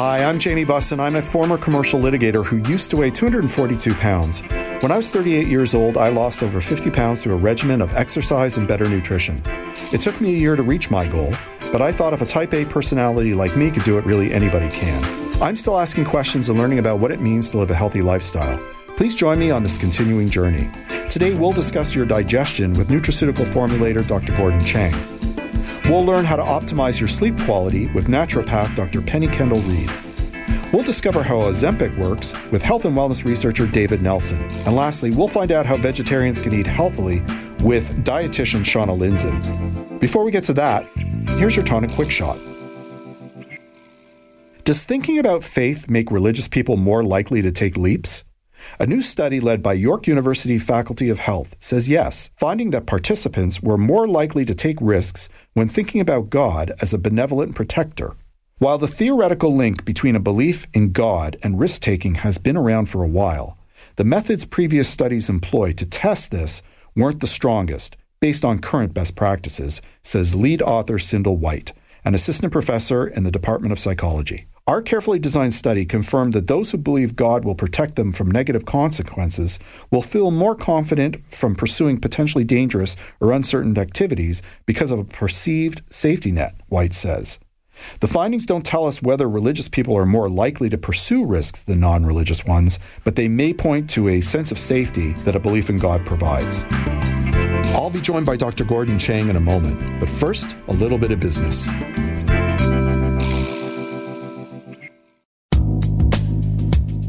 Hi, I'm Jamie Bussin. I'm a former commercial litigator who used to weigh 242 pounds. When I was 38 years old, I lost over 50 pounds through a regimen of exercise and better nutrition. It took me a year to reach my goal, but I thought if a type A personality like me could do it, really anybody can. I'm still asking questions and learning about what it means to live a healthy lifestyle. Please join me on this continuing journey. Today, we'll discuss your digestion with nutraceutical formulator Dr. Gordon Chang. We'll learn how to optimize your sleep quality with naturopath Dr. Penny Kendall Reed. We'll discover how Ozempic works with health and wellness researcher David Nelson. And lastly, we'll find out how vegetarians can eat healthily with dietitian Shauna Lindzon. Before we get to that, here's your tonic quick shot. Does thinking about faith make religious people more likely to take leaps? A new study led by York University Faculty of Health says yes, finding that participants were more likely to take risks when thinking about God as a benevolent protector. While the theoretical link between a belief in God and risk taking has been around for a while, the methods previous studies employed to test this weren't the strongest, based on current best practices, says lead author Cindel White, an assistant professor in the Department of Psychology. Our carefully designed study confirmed that those who believe God will protect them from negative consequences will feel more confident from pursuing potentially dangerous or uncertain activities because of a perceived safety net, White says. The findings don't tell us whether religious people are more likely to pursue risks than non religious ones, but they may point to a sense of safety that a belief in God provides. I'll be joined by Dr. Gordon Chang in a moment, but first, a little bit of business.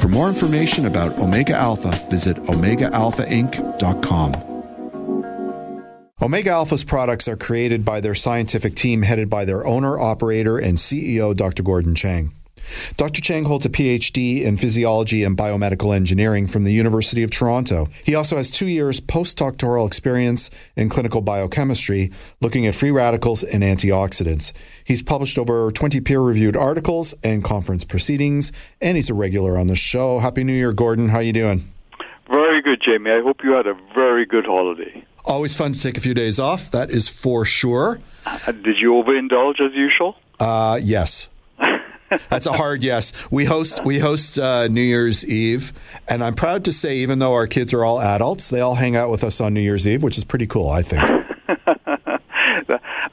For more information about Omega Alpha, visit OmegaAlphaInc.com. Omega Alpha's products are created by their scientific team headed by their owner, operator, and CEO, Dr. Gordon Chang. Dr. Chang holds a PhD in physiology and biomedical engineering from the University of Toronto. He also has two years postdoctoral experience in clinical biochemistry, looking at free radicals and antioxidants. He's published over 20 peer reviewed articles and conference proceedings, and he's a regular on the show. Happy New Year, Gordon. How you doing? Very good, Jamie. I hope you had a very good holiday. Always fun to take a few days off. That is for sure. Uh, did you overindulge as usual? Uh, yes. That's a hard yes. We host we host uh, New Year's Eve, and I'm proud to say, even though our kids are all adults, they all hang out with us on New Year's Eve, which is pretty cool, I think.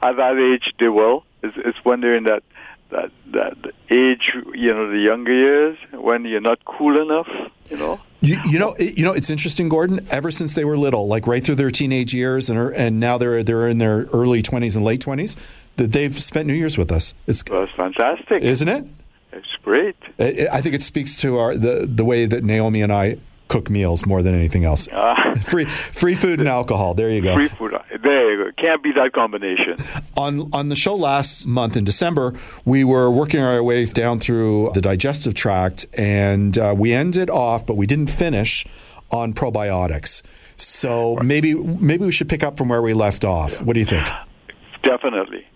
At that age, they will. It's, it's when they're in that that that age, you know, the younger years, when you're not cool enough, you know. You, you know, you know, it's interesting, Gordon. Ever since they were little, like right through their teenage years, and and now they're they're in their early twenties and late twenties, that they've spent New Year's with us. It's That's fantastic. isn't it? It's great. I I think it speaks to our the the way that Naomi and I cook meals more than anything else. Ah. free free food and alcohol. There you go. Free food. There you go. Can't be that combination. On on the show last month in December, we were working our way down through the digestive tract, and uh, we ended off, but we didn't finish on probiotics. So maybe maybe we should pick up from where we left off. What do you think? Definitely.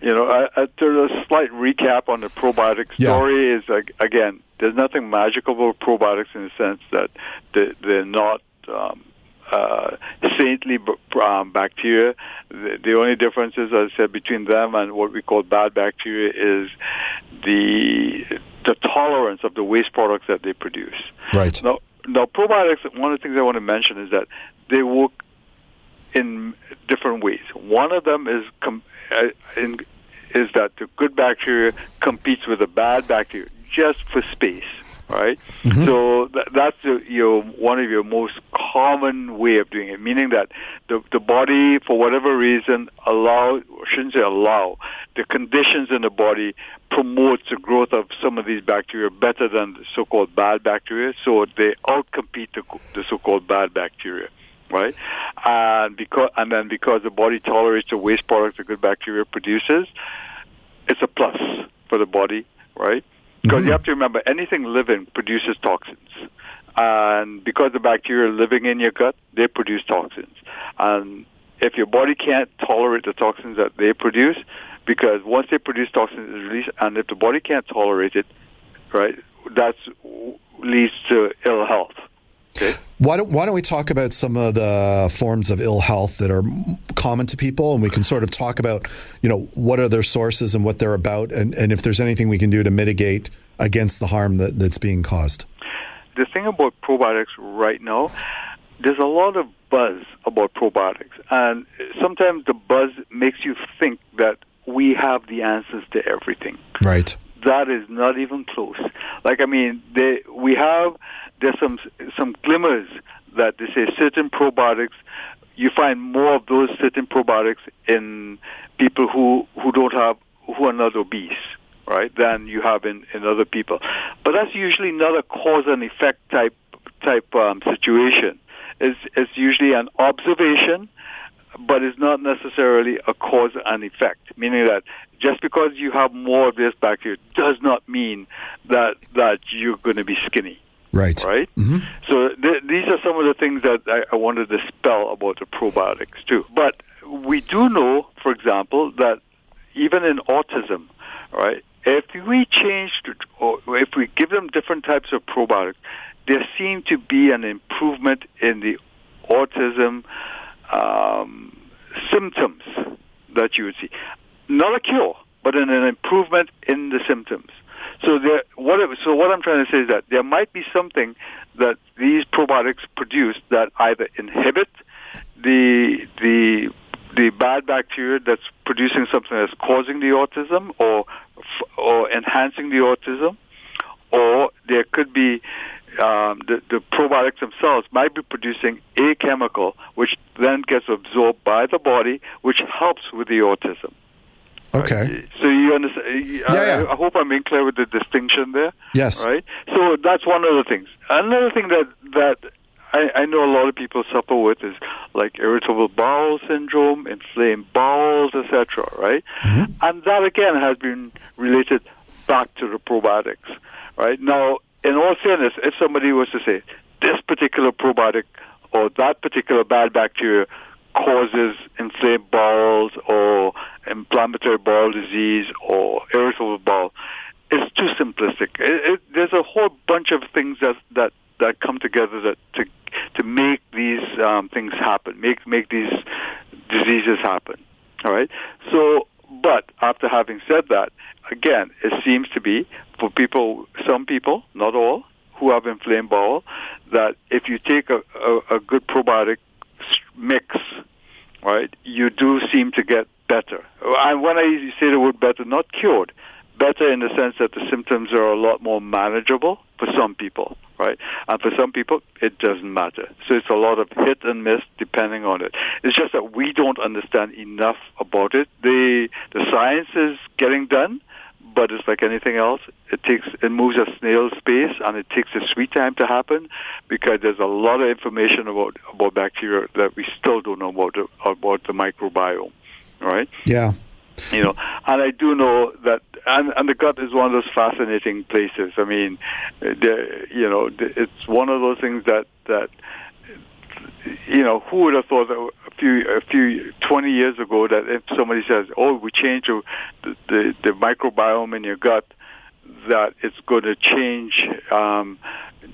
You know, I, I, there's a slight recap on the probiotic Yeah. story. Is like again, there's nothing magical about probiotics in the sense that they, they're not um, uh, saintly b- um, bacteria. The, the only difference is, as I said, between them and what we call bad bacteria is the the tolerance of the waste products that they produce. Right. Now, now probiotics. One of the things I want to mention is that they work in different ways. One of them is com- is that the good bacteria competes with the bad bacteria just for space. right? Mm-hmm. So th- that's the, your one of your most common way of doing it, meaning that the the body, for whatever reason, allow shouldn't say allow the conditions in the body promotes the growth of some of these bacteria better than the so-called bad bacteria, so they outcompete the, the so-called bad bacteria right? And because and then because the body tolerates the waste products the good bacteria produces, it's a plus for the body, right? Because mm-hmm. you have to remember, anything living produces toxins. And because the bacteria are living in your gut, they produce toxins. And if your body can't tolerate the toxins that they produce, because once they produce toxins, it's released, and if the body can't tolerate it, right, that leads to ill health. Okay. Why don't Why don't we talk about some of the forms of ill health that are common to people, and we can sort of talk about, you know, what are their sources and what they're about, and, and if there's anything we can do to mitigate against the harm that, that's being caused. The thing about probiotics right now, there's a lot of buzz about probiotics, and sometimes the buzz makes you think that we have the answers to everything. Right. That is not even close. Like I mean, they, we have there's some some glimmers that they say certain probiotics. You find more of those certain probiotics in people who who don't have who are not obese, right? Than you have in in other people. But that's usually not a cause and effect type type um, situation. It's it's usually an observation, but it's not necessarily a cause and effect. Meaning that just because you have more of this bacteria does not mean that that you're going to be skinny. Right. Right? Mm-hmm. So th- these are some of the things that I, I wanted to spell about the probiotics, too. But we do know, for example, that even in autism, right, if we change, or if we give them different types of probiotics, there seems to be an improvement in the autism um, symptoms that you would see. Not a cure, but an, an improvement in the symptoms. So there, what so what I'm trying to say is that there might be something that these probiotics produce that either inhibit the the the bad bacteria that's producing something that's causing the autism or or enhancing the autism, or there could be um, the, the probiotics themselves might be producing a chemical which then gets absorbed by the body, which helps with the autism. Okay. So you understand? Yeah, yeah. I, I, hope I'm being clear with the distinction there. Yes. Right. So that's one of the things. Another thing that that I, I know a lot of people suffer with is like irritable bowel syndrome, inflamed bowels, etc. Right. Mm-hmm. And that again has been related back to the probiotics. Right. Now, in all fairness, if somebody was to say this particular probiotic or that particular bad bacteria causes inflamed bowels or inflammatory bowel disease or irritable bowel. It's too simplistic. It, it, there's a whole bunch of things that that that come together that to to make these um, things happen, make make these diseases happen. All right. So, but after having said that, again, it seems to be for people, some people, not all, who have inflamed bowel, that if you take a, a, a good probiotic mix, right, you do seem to get better. And when I say the word better, not cured, better in the sense that the symptoms are a lot more manageable for some people, right? And for some people, it doesn't matter. So it's a lot of hit and miss depending on it. It's just that we don't understand enough about it. The the science is getting done, but it's like anything else. It takes it moves at snail's pace, and it takes a sweet time to happen because there's a lot of information about about bacteria that we still don't know about the, about the microbiome, right? Yeah. You know, and I do know that, and, and the gut is one of those fascinating places. I mean, the, you know, it's one of those things that that you know, who would have thought that a few, a few, 20 years ago that if somebody says, "Oh, we change the, the, the microbiome in your gut," that it's going to change um,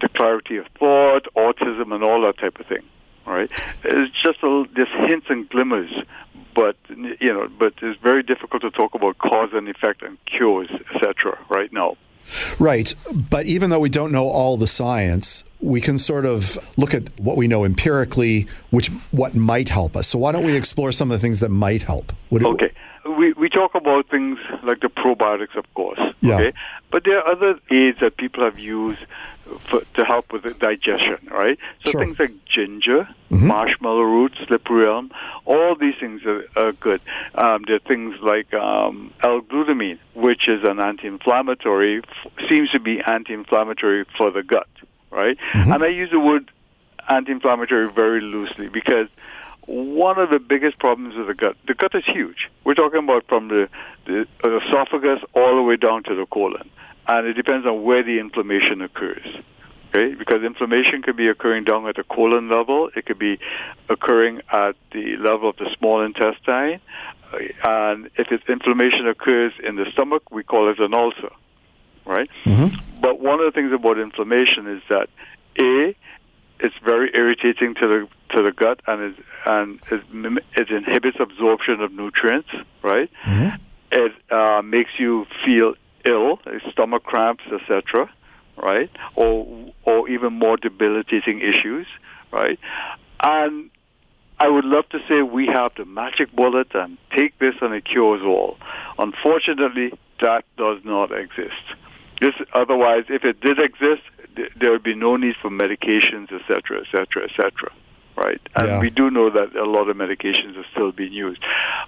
the clarity of thought, autism, and all that type of thing. Right? It's just a, just hints and glimmers, but you know, but it's very difficult to talk about cause and effect and cures, etc. Right now. Right. But even though we don't know all the science, we can sort of look at what we know empirically, which what might help us. So why don't we explore some of the things that might help? Okay. We, we talk about things like the probiotics, of course. Yeah. Okay, but there are other aids that people have used for, to help with the digestion, right? So Sure. things like ginger, marshmallow root, slippery elm, all these things are, are good. Um, there are things like um, L-glutamine, which is an anti-inflammatory, f- seems to be anti-inflammatory for the gut, right? And I use the word anti-inflammatory very loosely because one of the biggest problems with the gut, the gut is huge. We're talking about from the, the esophagus all the way down to the colon. And it depends on where the inflammation occurs. Okay? Because inflammation could be occurring down at the colon level. It could be occurring at the level of the small intestine. And if it's inflammation occurs in the stomach, we call it an ulcer. Right? Mm-hmm. But one of the things about inflammation is that A, it's very irritating to the to the gut and is and it, it inhibits absorption of nutrients, right? It uh, makes you feel ill, stomach cramps, etc., right? Or or even more debilitating issues, right? And I would love to say we have the magic bullet and take this and it cures all. Unfortunately, that does not exist. This, otherwise, if it did exist, th- there would be no need for medications, etc., etc., et cetera, et cetera. Right? And Yeah. we do know that a lot of medications are still being used.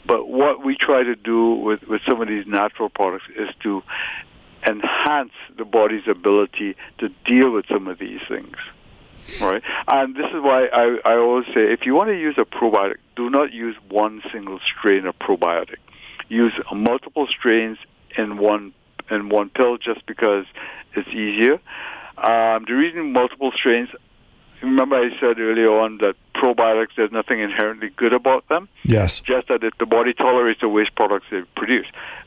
But what we try to do with, with some of these natural products is to enhance the body's ability to deal with some of these things. Right? And this is why I, I always say if you want to use a probiotic, do not use one single strain of probiotic. Use multiple strains in one in one pill just because it's easier. Um, the reason multiple strains, remember I said earlier on that probiotics, there's nothing inherently good about them Yes. just that if the body tolerates the waste products they produce.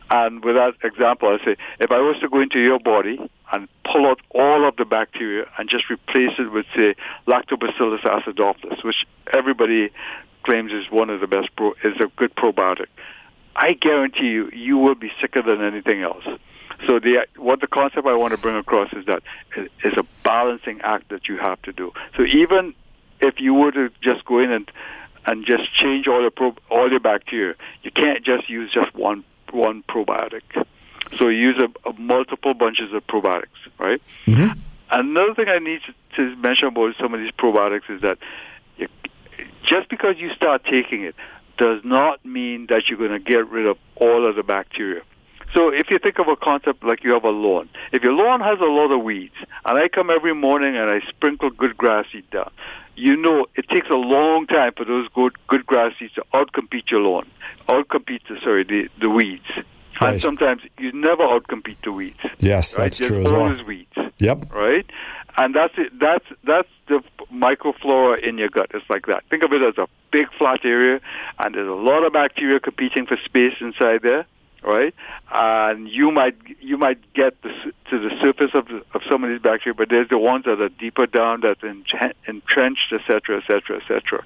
And with that example, I say, if I was to go into your body and pull out all of the bacteria and just replace it with, say, Lactobacillus acidophilus, which everybody claims is one of the best, pro- is a good probiotic, I guarantee you, you will be sicker than anything else. So the what the concept I want to bring across is that it is a balancing act that you have to do. So even if you were to just go in and and just change all the pro, all your bacteria, you can't just use just one one probiotic. So you use a, a multiple bunches of probiotics, right? Mm-hmm. Another thing I need to, to mention about some of these probiotics is that you, just because you start taking it does not mean that you're going to get rid of all of the bacteria. So if you think of a concept like you have a lawn, if your lawn has a lot of weeds, and I come every morning and I sprinkle good grass seed down, you know it takes a long time for those good good grass seeds to outcompete your lawn, outcompete the, sorry the the weeds, Right. and sometimes you never outcompete the weeds. Yes, right? that's There's true as well. weeds Yep. right? And that's it. That's that's the microflora in your gut. It's like that. Think of it as a big flat area, and there's a lot of bacteria competing for space inside there, right? And you might you might get the, to the surface of the, of some of these bacteria, but there's the ones that are deeper down, that entren- entrenched, et cetera, et cetera, et cetera,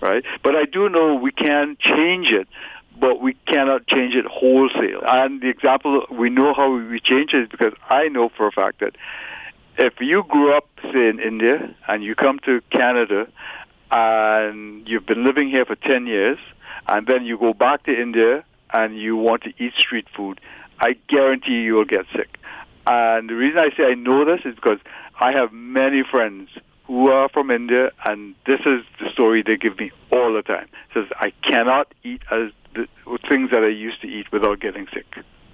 right? But I do know we can change it but we cannot change it wholesale. And the example we know how we change it is because I know for a fact that if you grew up, say, in India and you come to Canada and you've been living here for 10 years and then you go back to India and you want to eat street food, I guarantee you will get sick. And the reason I say I know this is because I have many friends who are from India, and this is the story they give me all the time. It says I cannot eat as the things that I used to eat without getting sick.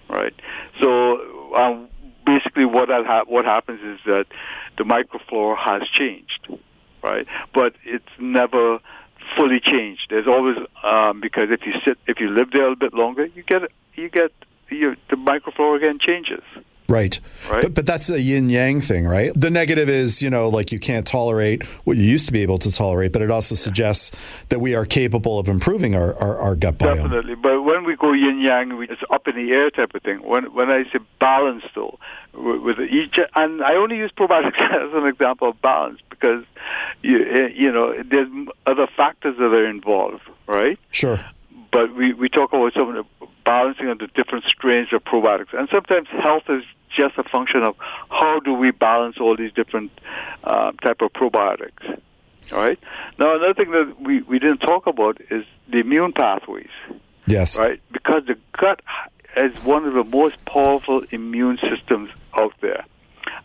Right. So um, basically, what ha- what happens is that the microflora has changed. Right. But it's never fully changed. There's always um, because if you sit if you live there a little bit longer, you get you get you, the microflora again changes. Right. Right. But, but that's a yin yang thing, right? The negative is, you know, like you can't tolerate what you used to be able to tolerate, but it also suggests that we are capable of improving our, our, our gut biome. Definitely, but when we go yin yang, it's up in the air type of thing. When when I say balance, though, with, each, and I only use probiotics as an example of balance because you eh, you know there's other factors that are involved, right? Sure. But we we talk about some of the balancing of the different strains of probiotics, and sometimes health is just a function of how do we balance all these different uh, type of probiotics. All right. Now another thing that we, we didn't talk about is the immune pathways Yes. right? Because because the gut is one of the most powerful immune systems out there.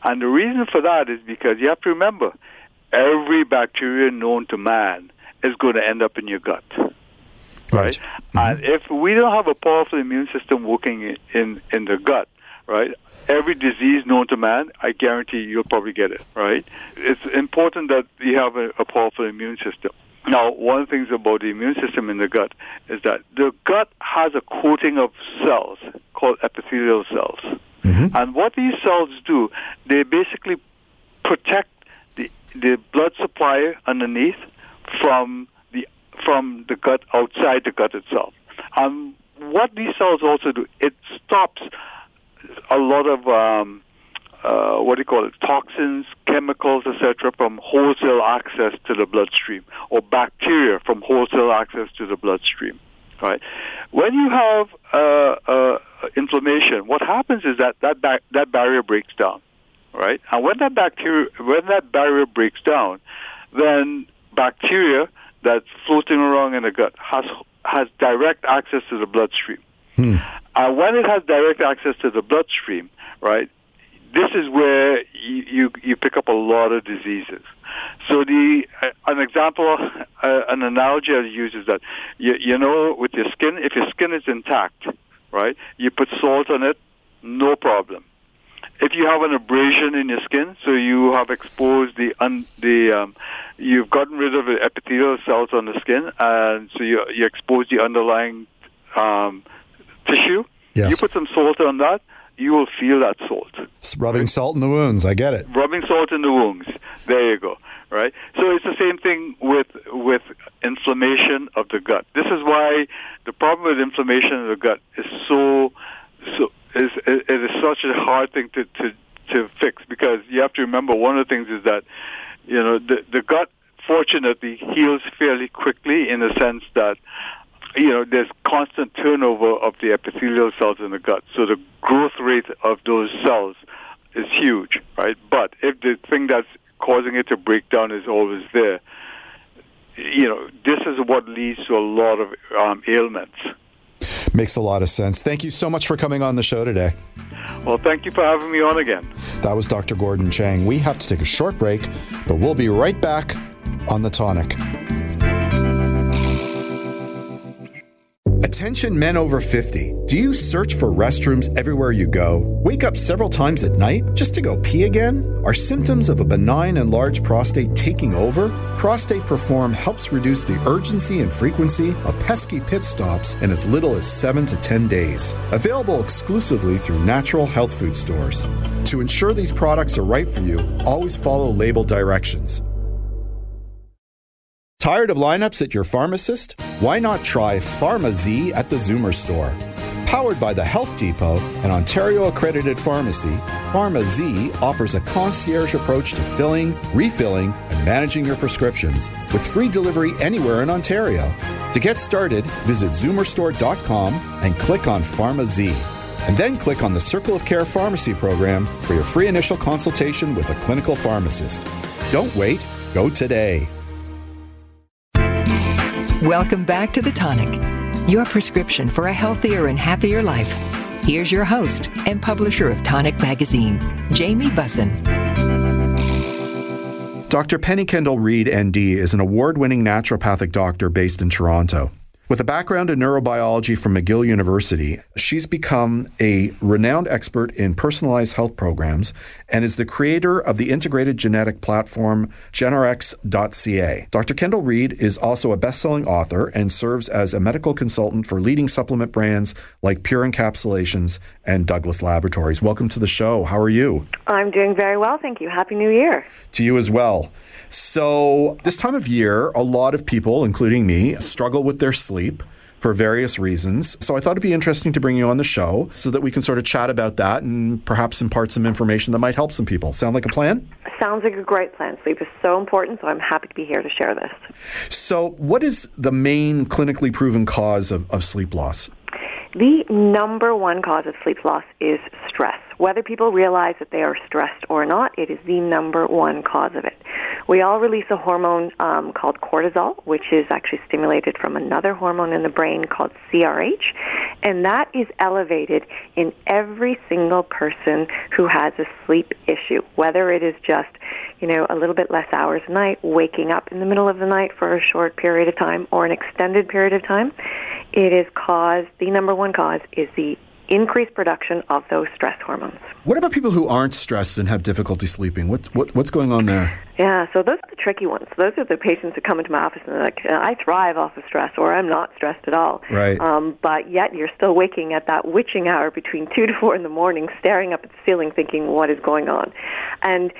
And the reason for that is because you have to remember, every bacteria known to man is going to end up in your gut. Right. Mm-hmm. And if we don't have a powerful immune system working in, in the gut, right, every disease known to man, I guarantee you'll probably get it, right? It's important that you have a, a powerful immune system. Now, one of the things about the immune system in the gut is that the gut has a coating of cells called epithelial cells. Mm-hmm. And what these cells do, they basically protect the, the blood supply underneath from from the gut outside the gut itself. And what these cells also do, it stops a lot of um, uh, what do you call it, toxins, chemicals, etc., from wholesale access to the bloodstream, or bacteria from wholesale access to the bloodstream. Right? When you have uh, uh, inflammation, what happens is that that, ba- that barrier breaks down. Right? And when that bacteria, when that barrier breaks down, then bacteria that's floating around in the gut has has direct access to the bloodstream. Hmm. And when it has direct access to the bloodstream, right, this is where you, you, you pick up a lot of diseases. So the uh, an example, uh, an analogy I use is that you, you know with your skin, if your skin is intact, right, you put salt on it, no problem. If you have an abrasion in your skin, so you have exposed the un, the um, you've gotten rid of the epithelial cells on the skin, and so you you expose the underlying um, tissue. Yes. You put some salt on that, you will feel that salt. It's rubbing salt in the wounds. I get it. Rubbing salt in the wounds. There you go. Right. So it's the same thing with with inflammation of the gut. This is why the problem with inflammation of the gut is so so is it is such a hard thing to to to fix because you have to remember one of the things is that you know the the gut fortunately heals fairly quickly in the sense that you know, there's constant turnover of the epithelial cells in the gut. So the growth rate of those cells is huge, right? But if the thing that's causing it to break down is always there, you know, this is what leads to a lot of um, ailments. Makes a lot of sense. Thank you so much for coming on the show today. Well, thank you for having me on again. That was Dr. Gordon Chang. We have to take a short break, but we'll be right back on the tonic. Attention men over 50. Do you search for restrooms everywhere you go? Wake up several times at night just to go pee again? Are symptoms of a benign and large prostate taking over? Prostate Perform helps reduce the urgency and frequency of pesky pit stops in as little as 7 to 10 days. Available exclusively through natural health food stores. To ensure these products are right for you, always follow label directions. Tired of lineups at your pharmacist? Why not try PharmaZ at the Zoomer store? Powered by the Health Depot, an Ontario accredited pharmacy, PharmaZ offers a concierge approach to filling, refilling, and managing your prescriptions with free delivery anywhere in Ontario. To get started, visit zoomerstore.com and click on PharmaZ. And then click on the Circle of Care Pharmacy program for your free initial consultation with a clinical pharmacist. Don't wait, go today. Welcome back to The Tonic, your prescription for a healthier and happier life. Here's your host and publisher of Tonic Magazine, Jamie Bussin. Dr. Penny Kendall Reed, ND, is an award winning naturopathic doctor based in Toronto. With a background in neurobiology from McGill University, she's become a renowned expert in personalized health programs and is the creator of the integrated genetic platform GenRx.ca. Dr. Kendall Reed is also a best-selling author and serves as a medical consultant for leading supplement brands like Pure Encapsulations and Douglas Laboratories. Welcome to the show. How are you? I'm doing very well, thank you. Happy New Year. To you as well. So, this time of year, a lot of people, including me, struggle with their sleep for various reasons. So I thought it'd be interesting to bring you on the show so that we can sort of chat about that and perhaps impart some information that might help some people. Sound like a plan? Sounds like a great plan. Sleep is so important, so I'm happy to be here to share this. So, what is the main clinically proven cause of, of sleep loss? The number one cause of sleep loss is stress. Whether people realize that they are stressed or not, it is the number one cause of it. We all release a hormone um, called cortisol, which is actually stimulated from another hormone in the brain called CRH, and that is elevated in every single person who has a sleep issue, whether it is just, you know, a little bit less hours a night, waking up in the middle of the night for a short period of time or an extended period of time. It is caused, the number one cause is the increased production of those stress hormones. What about people who aren't stressed and have difficulty sleeping? What, what, what's going on there? Yeah, so those are the tricky ones. Those are the patients who come into my office and they're like, I thrive off of stress or I'm not stressed at all. Right. Um, but yet you're still waking at that witching hour between 2 to 4 in the morning, staring up at the ceiling thinking, what is going on? And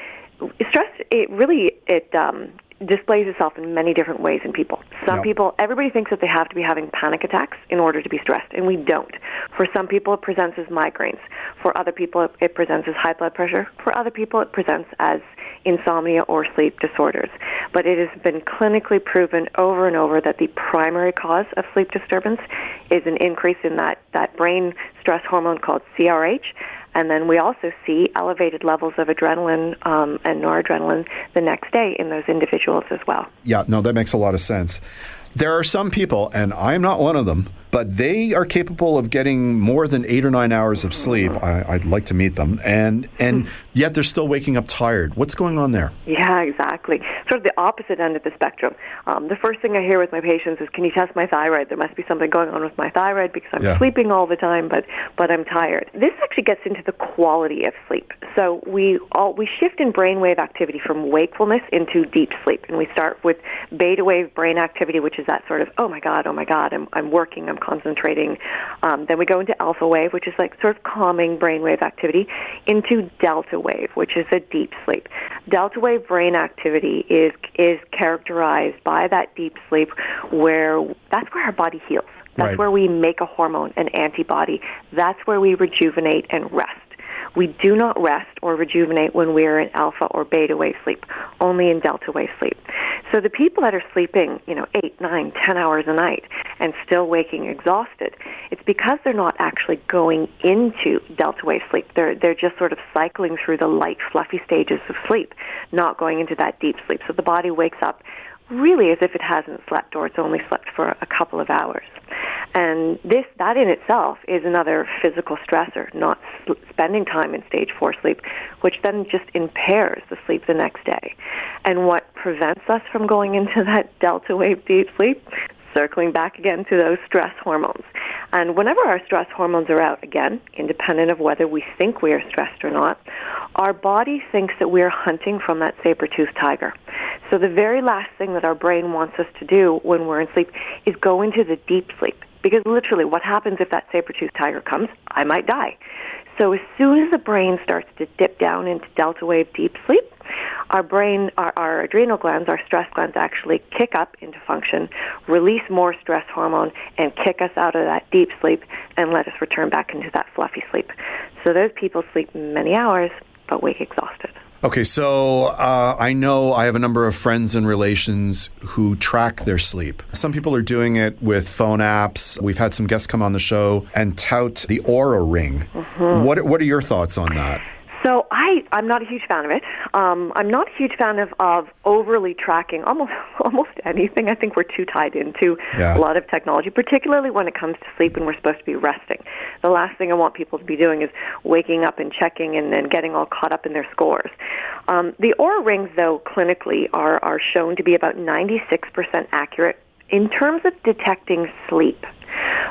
stress, it really, it, um, displays itself in many different ways in people. Some Yep. people, everybody thinks that they have to be having panic attacks in order to be stressed, and we don't. For some people, it presents as migraines. For other people, it, it presents as high blood pressure. For other people, it presents as insomnia or sleep disorders. But it has been clinically proven over and over that the primary cause of sleep disturbance is an increase in that, that brain stress hormone called CRH. And then we also see elevated levels of adrenaline um, and noradrenaline the next day in those individuals as well. Yeah, no, that makes a lot of sense. There are some people, and I'm not one of them, but they are capable of getting more than eight or nine hours of sleep. I, I'd like to meet them, and and yet they're still waking up tired. What's going on there? Yeah, exactly. Sort of the opposite end of the spectrum. Um, the first thing I hear with my patients is, "Can you test my thyroid? There must be something going on with my thyroid because I'm Yeah. sleeping all the time, but but I'm tired." This actually gets into the quality of sleep. So we all we shift in brainwave activity from wakefulness into deep sleep, and we start with beta wave brain activity, which is that sort of, "Oh my god, oh my god, I'm I'm working, I'm concentrating." Um, then we go into alpha wave, which is like sort of calming brainwave activity, into delta wave, which is a deep sleep. Delta wave brain activity is is characterized by that deep sleep where that's where our body heals. That's Right. where we make a hormone, an antibody. That's where we rejuvenate and rest. We do not rest or rejuvenate when we are in alpha or beta wave sleep, only in delta wave sleep. So the people that are sleeping, you know, eight, nine, ten hours a night and still waking exhausted, it's because they're not actually going into delta wave sleep. They're they're just sort of cycling through the light, fluffy stages of sleep, not going into that deep sleep. So the body wakes up really as if it hasn't slept or it's only slept for a couple of hours. And this, that in itself is another physical stressor, not sl- spending time in stage four sleep, which then just impairs the sleep the next day. And what prevents us from going into that delta wave deep sleep? Circling back again to those stress hormones. And whenever our stress hormones are out, again, independent of whether we think we are stressed or not, our body thinks that we are hunting from that saber-toothed tiger. So the very last thing that our brain wants us to do when we're in sleep is go into the deep sleep. Because literally, what happens if that saber-toothed tiger comes? I might die. So as soon as the brain starts to dip down into delta wave deep sleep, our brain, our, our adrenal glands, our stress glands actually kick up into function, release more stress hormone, and kick us out of that deep sleep and let us return back into that fluffy sleep. So those people sleep many hours but wake exhausted. Okay, so uh, I know I have a number of friends and relations who track their sleep. Some people are doing it with phone apps. We've had some guests come on the show and tout the Oura Ring. What What are your thoughts on that? So I, I'm not a huge fan of it. Um, I'm not a huge fan of, of overly tracking almost almost anything. I think we're too tied into Yeah. a lot of technology, particularly when it comes to sleep and we're supposed to be resting. The last thing I want people to be doing is waking up and checking and then getting all caught up in their scores. Um, the Oura rings, though, clinically are, are shown to be about 96% accurate in terms of detecting sleep,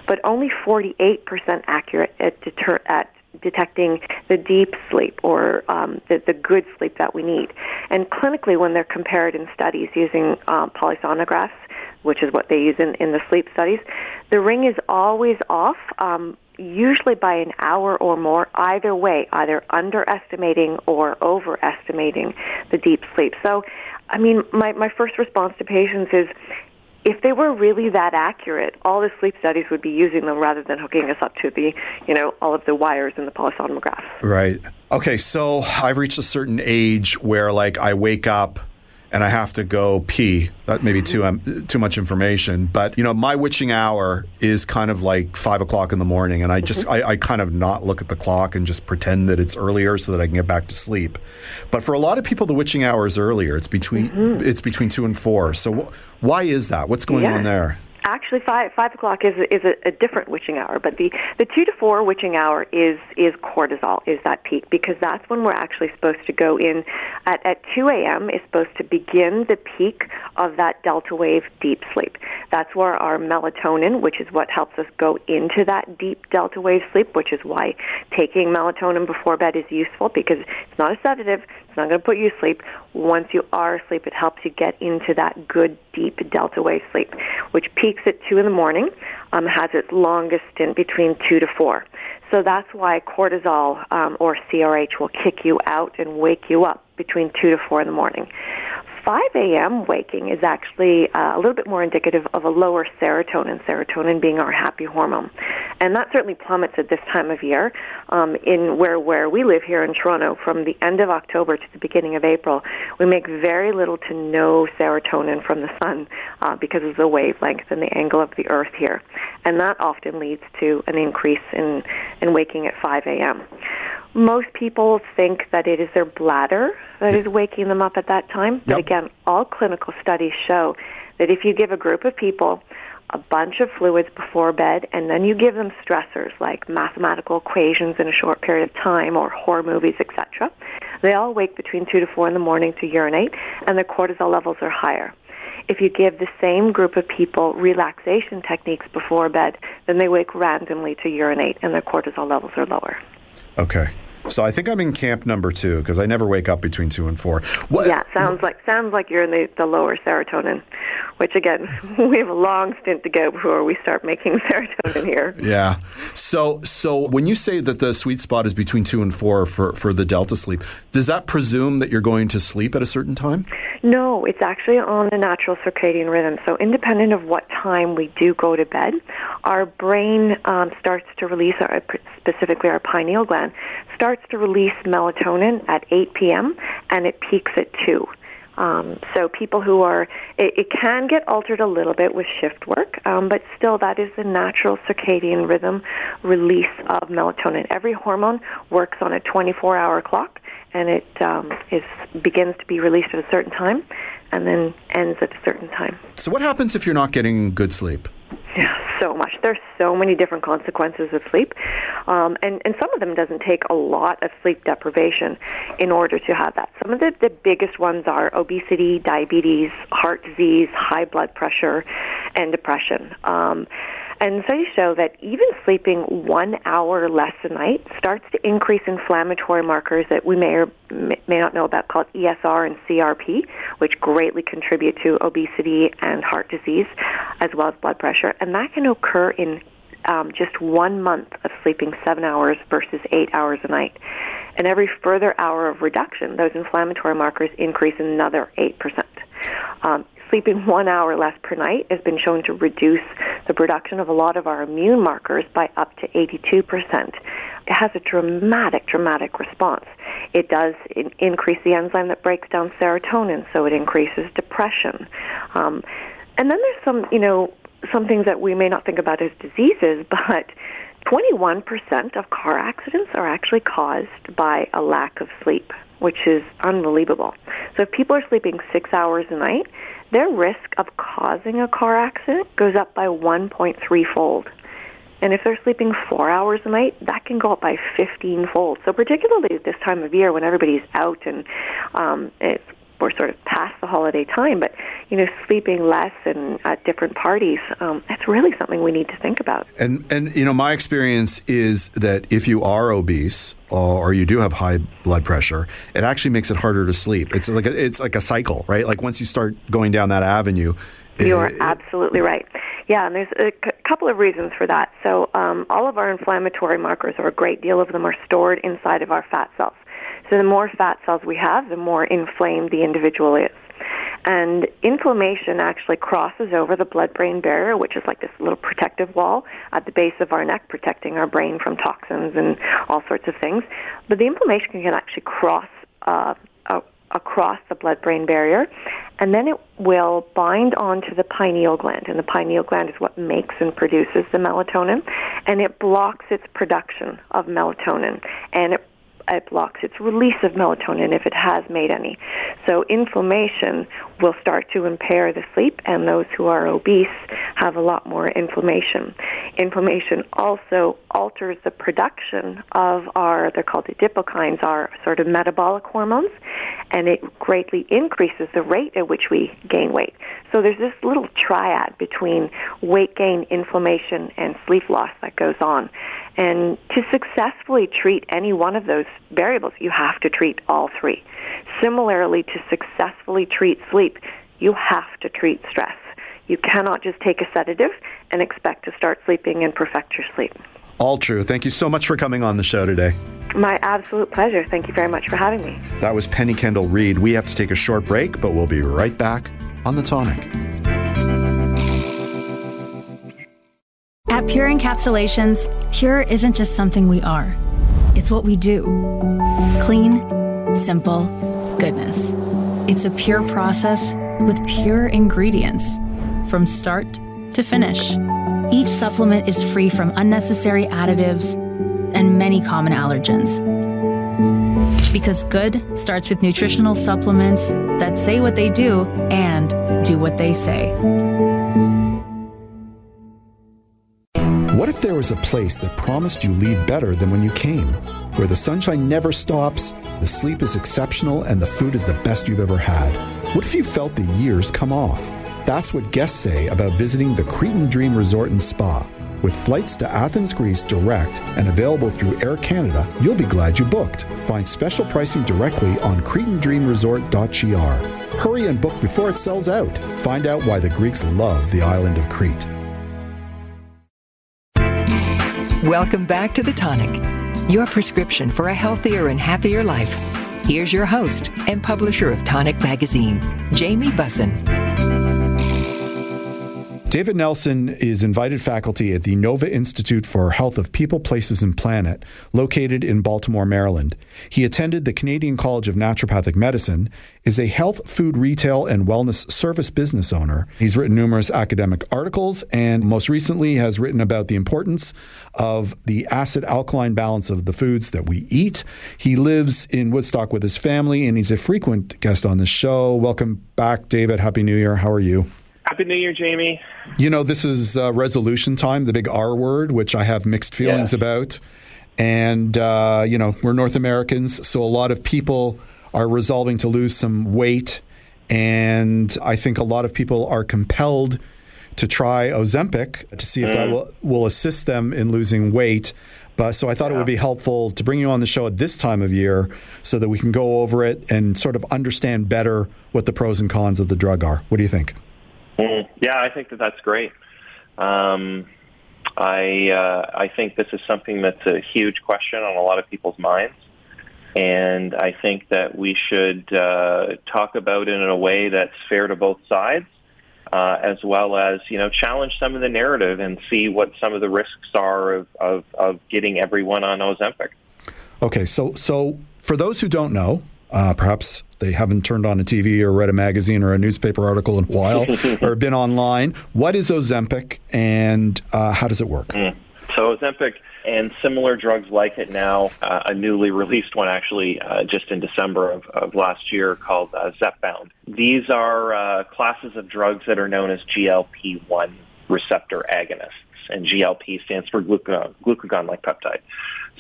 but only 48% accurate at, deter- at detecting the deep sleep or um, the, the good sleep that we need. And clinically, when they're compared in studies using um, polysomnographs, which is what they use in, in the sleep studies, the ring is always off, um, usually by an hour or more, either way, either underestimating or overestimating the deep sleep. So, I mean, my, my first response to patients is if they were really that accurate, all the sleep studies would be using them rather than hooking us up to the, you know, all of the wires in the polysomnographs. Right. Okay, so I've reached a certain age where, like, I wake up and I have to go pee. That may be too um, too much information, but you know, my witching hour is kind of like five o'clock in the morning, and I just I, I, kind of not look at the clock and just pretend that it's earlier so that I can get back to sleep. But for a lot of people, the witching hour is earlier. It's between mm-hmm. it's between two and four. So wh- why is that? What's going yeah. on there? Actually five five o'clock is is a, a, different witching hour, but the the two to four witching hour is is cortisol is that peak because that's when we're actually supposed to go in at at two a.m. is supposed to begin the peak of that delta wave deep sleep. That's where our melatonin, which is what helps us go into that deep delta wave sleep, which is why taking melatonin before bed is useful because it's not a sedative, it's not going to put you to sleep. Once you are asleep, it helps you get into that good deep delta wave sleep, which peaks at 2 in the morning, um, has its longest stint between 2 to 4. So that's why cortisol um, or CRH will kick you out and wake you up between 2 to 4 in the morning. 5 a.m. waking is actually uh, a little bit more indicative of a lower serotonin, serotonin being our happy hormone. And that certainly plummets at this time of year. Um, in where, where we live here in Toronto, from the end of October to the beginning of April, we make very little to no serotonin from the sun uh, because of the wavelength and the angle of the earth here. And that often leads to an increase in, in waking at 5 a.m. Most people think that it is their bladder that is waking them up at that time. Yep. But again, all clinical studies show that if you give a group of people a bunch of fluids before bed and then you give them stressors like mathematical equations in a short period of time or horror movies, etc., they all wake between 2 to 4 in the morning to urinate and their cortisol levels are higher. If you give the same group of people relaxation techniques before bed, then they wake randomly to urinate and their cortisol levels are lower. Okay. So I think I'm in camp number two because I never wake up between two and four. What, yeah, sounds like sounds like you're in the, the lower serotonin, which again we have a long stint to go before we start making serotonin here. Yeah. So so when you say that the sweet spot is between two and four for for the delta sleep, does that presume that you're going to sleep at a certain time? No, it's actually on a natural circadian rhythm. So independent of what time we do go to bed, our brain um, starts to release, our, specifically our pineal gland, starts to release melatonin at 8 p.m. and it peaks at 2. Um, so people who are, it, it, can get altered a little bit with shift work, um, but still that is the natural circadian rhythm release of melatonin. Every hormone works on a 24-hour clock, and it um, is begins to be released at a certain time, and then ends at a certain time. So what happens if you're not getting good sleep? Yeah, so much. There's so many different consequences of sleep, um, and and some of them doesn't take a lot of sleep deprivation in order to have that. Some of the the biggest ones are obesity, diabetes, heart disease, high blood pressure, and depression. Um, and studies show that even sleeping one hour less a night starts to increase inflammatory markers that we may or may not know about called ESR and CRP, which greatly contribute to obesity and heart disease, as well as blood pressure. And that can occur in um, just one month of sleeping seven hours versus eight hours a night. And every further hour of reduction, those inflammatory markers increase another 8%. Um, sleeping one hour less per night has been shown to reduce the production of a lot of our immune markers by up to 82%. It has a dramatic, dramatic response. It does in- increase the enzyme that breaks down serotonin, so it increases depression. Um, and then there's some, you know, some things that we may not think about as diseases, but 21% of car accidents are actually caused by a lack of sleep, which is unbelievable. So if people are sleeping six hours a night, their risk of causing a car accident goes up by 1.3 fold. And if they're sleeping four hours a night, that can go up by 15 fold. So particularly at this time of year when everybody's out and um, it's we're sort of past the holiday time, but you know, sleeping less and at different parties, um, that's really something we need to think about. And and you know, my experience is that if you are obese or you do have high blood pressure, it actually makes it harder to sleep. It's like a, it's like a cycle, right? Like once you start going down that avenue. You are absolutely right. Yeah, and there's a c- couple of reasons for that. So, um, all of our inflammatory markers, or a great deal of them, are stored inside of our fat cells. So the more fat cells we have, the more inflamed the individual is. And inflammation actually crosses over the blood-brain barrier, which is like this little protective wall at the base of our neck, protecting our brain from toxins and all sorts of things. But the inflammation can actually cross uh, across the blood-brain barrier, and then it will bind onto the pineal gland, and the pineal gland is what makes and produces the melatonin, and it blocks its production of melatonin, and it it blocks its release of melatonin if it has made any. So inflammation will start to impair the sleep, and those who are obese have a lot more inflammation. Inflammation also alters the production of our, they're called adipokines, our sort of metabolic hormones, and it greatly increases the rate at which we gain weight. So there's this little triad between weight gain, inflammation, and sleep loss that goes on. And to successfully treat any one of those variables, you have to treat all three. Similarly, to successfully treat sleep, you have to treat stress. You cannot just take a sedative and expect to start sleeping and perfect your sleep. All true. Thank you so much for coming on the show today. My absolute pleasure. Thank you very much for having me. That was Penny Kendall Reed. We have to take a short break, but we'll be right back on the tonic. At Pure Encapsulations, Pure isn't just something we are, it's what we do. Clean, simple, goodness. It's a pure process with pure ingredients from start to finish. Each supplement is free from unnecessary additives and many common allergens. Because good starts with nutritional supplements that say what they do and do what they say. What if there was a place that promised you leave better than when you came? Where the sunshine never stops, the sleep is exceptional, and the food is the best you've ever had? What if you felt the years come off? That's what guests say about visiting the Cretan Dream Resort and Spa. With flights to Athens, Greece direct and available through Air Canada, you'll be glad you booked. Find special pricing directly on CretanDreamResort.gr. Hurry and book before it sells out. Find out why the Greeks love the island of Crete. Welcome back to The Tonic, your prescription for a healthier and happier life. Here's your host and publisher of Tonic Magazine, Jamie Bussin. David Nelson is invited faculty at the Nova Institute for Health of People, Places, and Planet, located in Baltimore, Maryland. He attended the Canadian College of Naturopathic Medicine, is a health, food, retail, and wellness service business owner. He's written numerous academic articles and most recently has written about the importance of the acid alkaline balance of the foods that we eat. He lives in Woodstock with his family and he's a frequent guest on the show. Welcome back, David. Happy New Year. How are you? Happy New Year, Jamie. You know, this is uh, resolution time, the big R word, which I have mixed feelings about. And, uh, you know, we're North Americans, so a lot of people are resolving to lose some weight. And I think a lot of people are compelled to try Ozempic to see if mm. that will, will assist them in losing weight. But so I thought yeah. it would be helpful to bring you on the show at this time of year so that we can go over it and sort of understand better what the pros and cons of the drug are. What do you think? Mm, yeah, I think that that's great. Um, I uh, I think this is something that's a huge question on a lot of people's minds, and I think that we should uh, talk about it in a way that's fair to both sides, uh, as well as you know challenge some of the narrative and see what some of the risks are of of, of getting everyone on Ozempic. Okay, so so for those who don't know, uh, perhaps they haven't turned on a TV or read a magazine or a newspaper article in a while or been online. What is Ozempic and uh, how does it work? Mm. So Ozempic and similar drugs like it now, uh, a newly released one actually uh, just in December of, of last year called uh, Zepbound. These are uh, classes of drugs that are known as GLP-1 receptor agonists, and GLP stands for glucagon, glucagon-like peptide.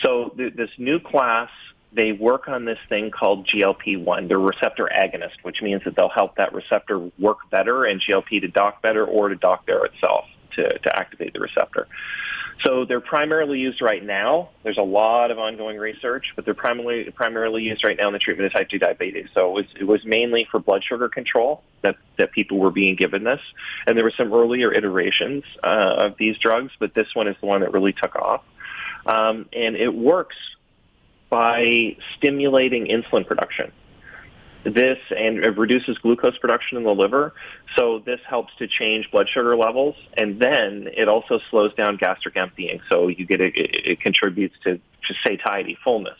So th- this new class they work on this thing called GLP-1. They're receptor agonist, which means that they'll help that receptor work better and GLP to dock better or to dock there itself to, to activate the receptor. So they're primarily used right now. There's a lot of ongoing research, but they're primarily primarily used right now in the treatment of type 2 diabetes. So it was, it was mainly for blood sugar control that, that people were being given this. And there were some earlier iterations uh, of these drugs, but this one is the one that really took off. Um, and it works by stimulating insulin production. This and it reduces glucose production in the liver, so this helps to change blood sugar levels, and then it also slows down gastric emptying. So you get it, it contributes to, to satiety, fullness.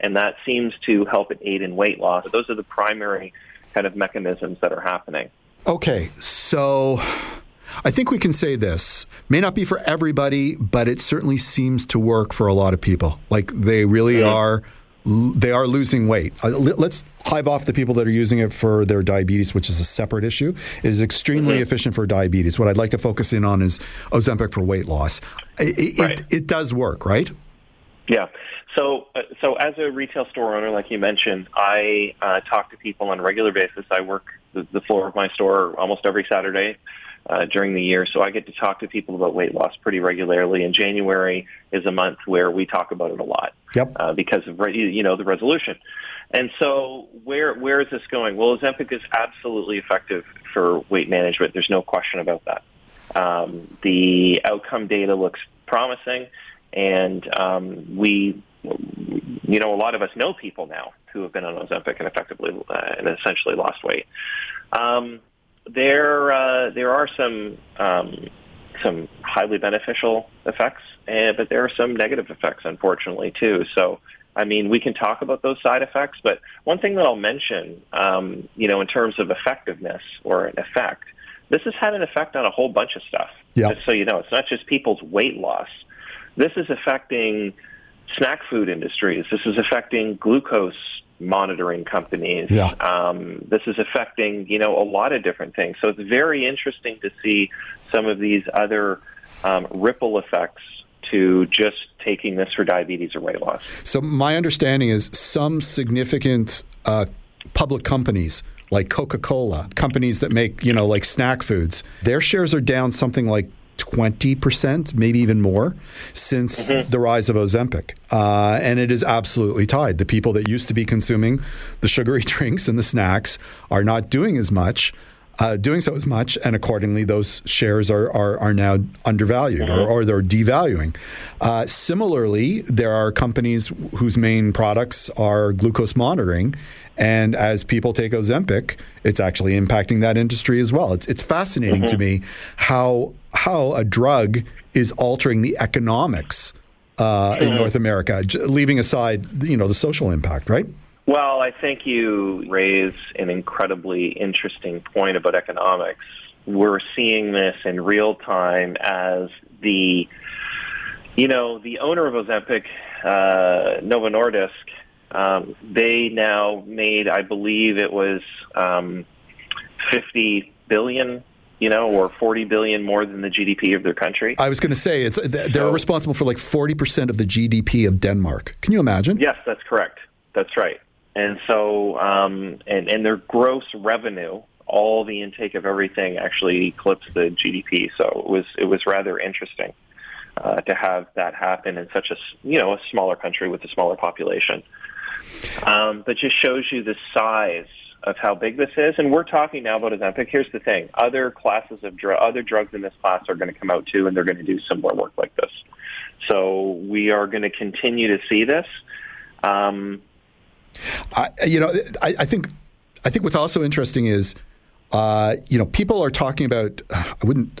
and that seems to help it aid in weight loss. Those are the primary kind of mechanisms that are happening. Okay, so I think we can say this may not be for everybody, but it certainly seems to work for a lot of people. Like they really mm-hmm. are they are losing weight. Uh, let's hive off the people that are using it for their diabetes, which is a separate issue. It is extremely mm-hmm. efficient for diabetes. What I'd like to focus in on is Ozempic for weight loss. It, right. it, it does work, right? Yeah. So, uh, so as a retail store owner, like you mentioned, I uh, talk to people on a regular basis. I work the, the floor of my store almost every Saturday uh, during the year. So I get to talk to people about weight loss pretty regularly. And January is a month where we talk about it a lot yep. uh, because of you know the resolution. And so where where is this going? Well, Ozempic is absolutely effective for weight management. There's no question about that. Um, the outcome data looks promising, and um, we, you know, a lot of us know people now who have been on Ozempic and effectively uh, and essentially lost weight. Um, there uh, there are some um, some highly beneficial effects, and, but there are some negative effects, unfortunately, too. So, I mean, we can talk about those side effects, but one thing that I'll mention, um, you know, in terms of effectiveness or an effect, this has had an effect on a whole bunch of stuff. Yeah. Just so you know, it's not just people's weight loss. This is affecting snack food industries. This is affecting glucose monitoring companies. Yeah. Um, this is affecting, you know, a lot of different things. So it's very interesting to see some of these other um, ripple effects to just taking this for diabetes or weight loss. So my understanding is some significant uh, public companies like Coca-Cola, companies that make, you know, like snack foods, their shares are down something like 20%, maybe even more, since mm-hmm. the rise of Ozempic. Uh, and it is absolutely tied. The people that used to be consuming the sugary drinks and the snacks are not doing as much. Uh, doing so as much, and accordingly, those shares are are, are now undervalued mm-hmm. or, or, they're devaluing. Uh, similarly, there are companies whose main products are glucose monitoring, and as people take Ozempic, it's actually impacting that industry as well. It's it's fascinating mm-hmm. to me how how a drug is altering the economics uh, in North America, leaving aside you know the social impact, right? Well, I think you raise an incredibly interesting point about economics. We're seeing this in real time as the you know the owner of Ozempic, uh, Novo Nordisk um, they now made, I believe it was um, 50 billion you know, or 40 billion more than the GDP of their country. I was going to say it's they're so, responsible for like 40% of the GDP of Denmark. Can you imagine? Yes, that's correct. That's right. And so, um, and and their gross revenue, all the intake of everything, actually eclipsed the GDP. So it was it was rather interesting uh, to have that happen in such a you know a smaller country with a smaller population. Um, but just shows you the size of how big this is. And we're talking now about Ozempic. Here's the thing: other classes of other drugs in this class are going to come out too, and they're going to do similar work like this. So we are going to continue to see this. Um, I, you know, I, I, think I think what's also interesting is, uh, you know, people are talking about. I wouldn't.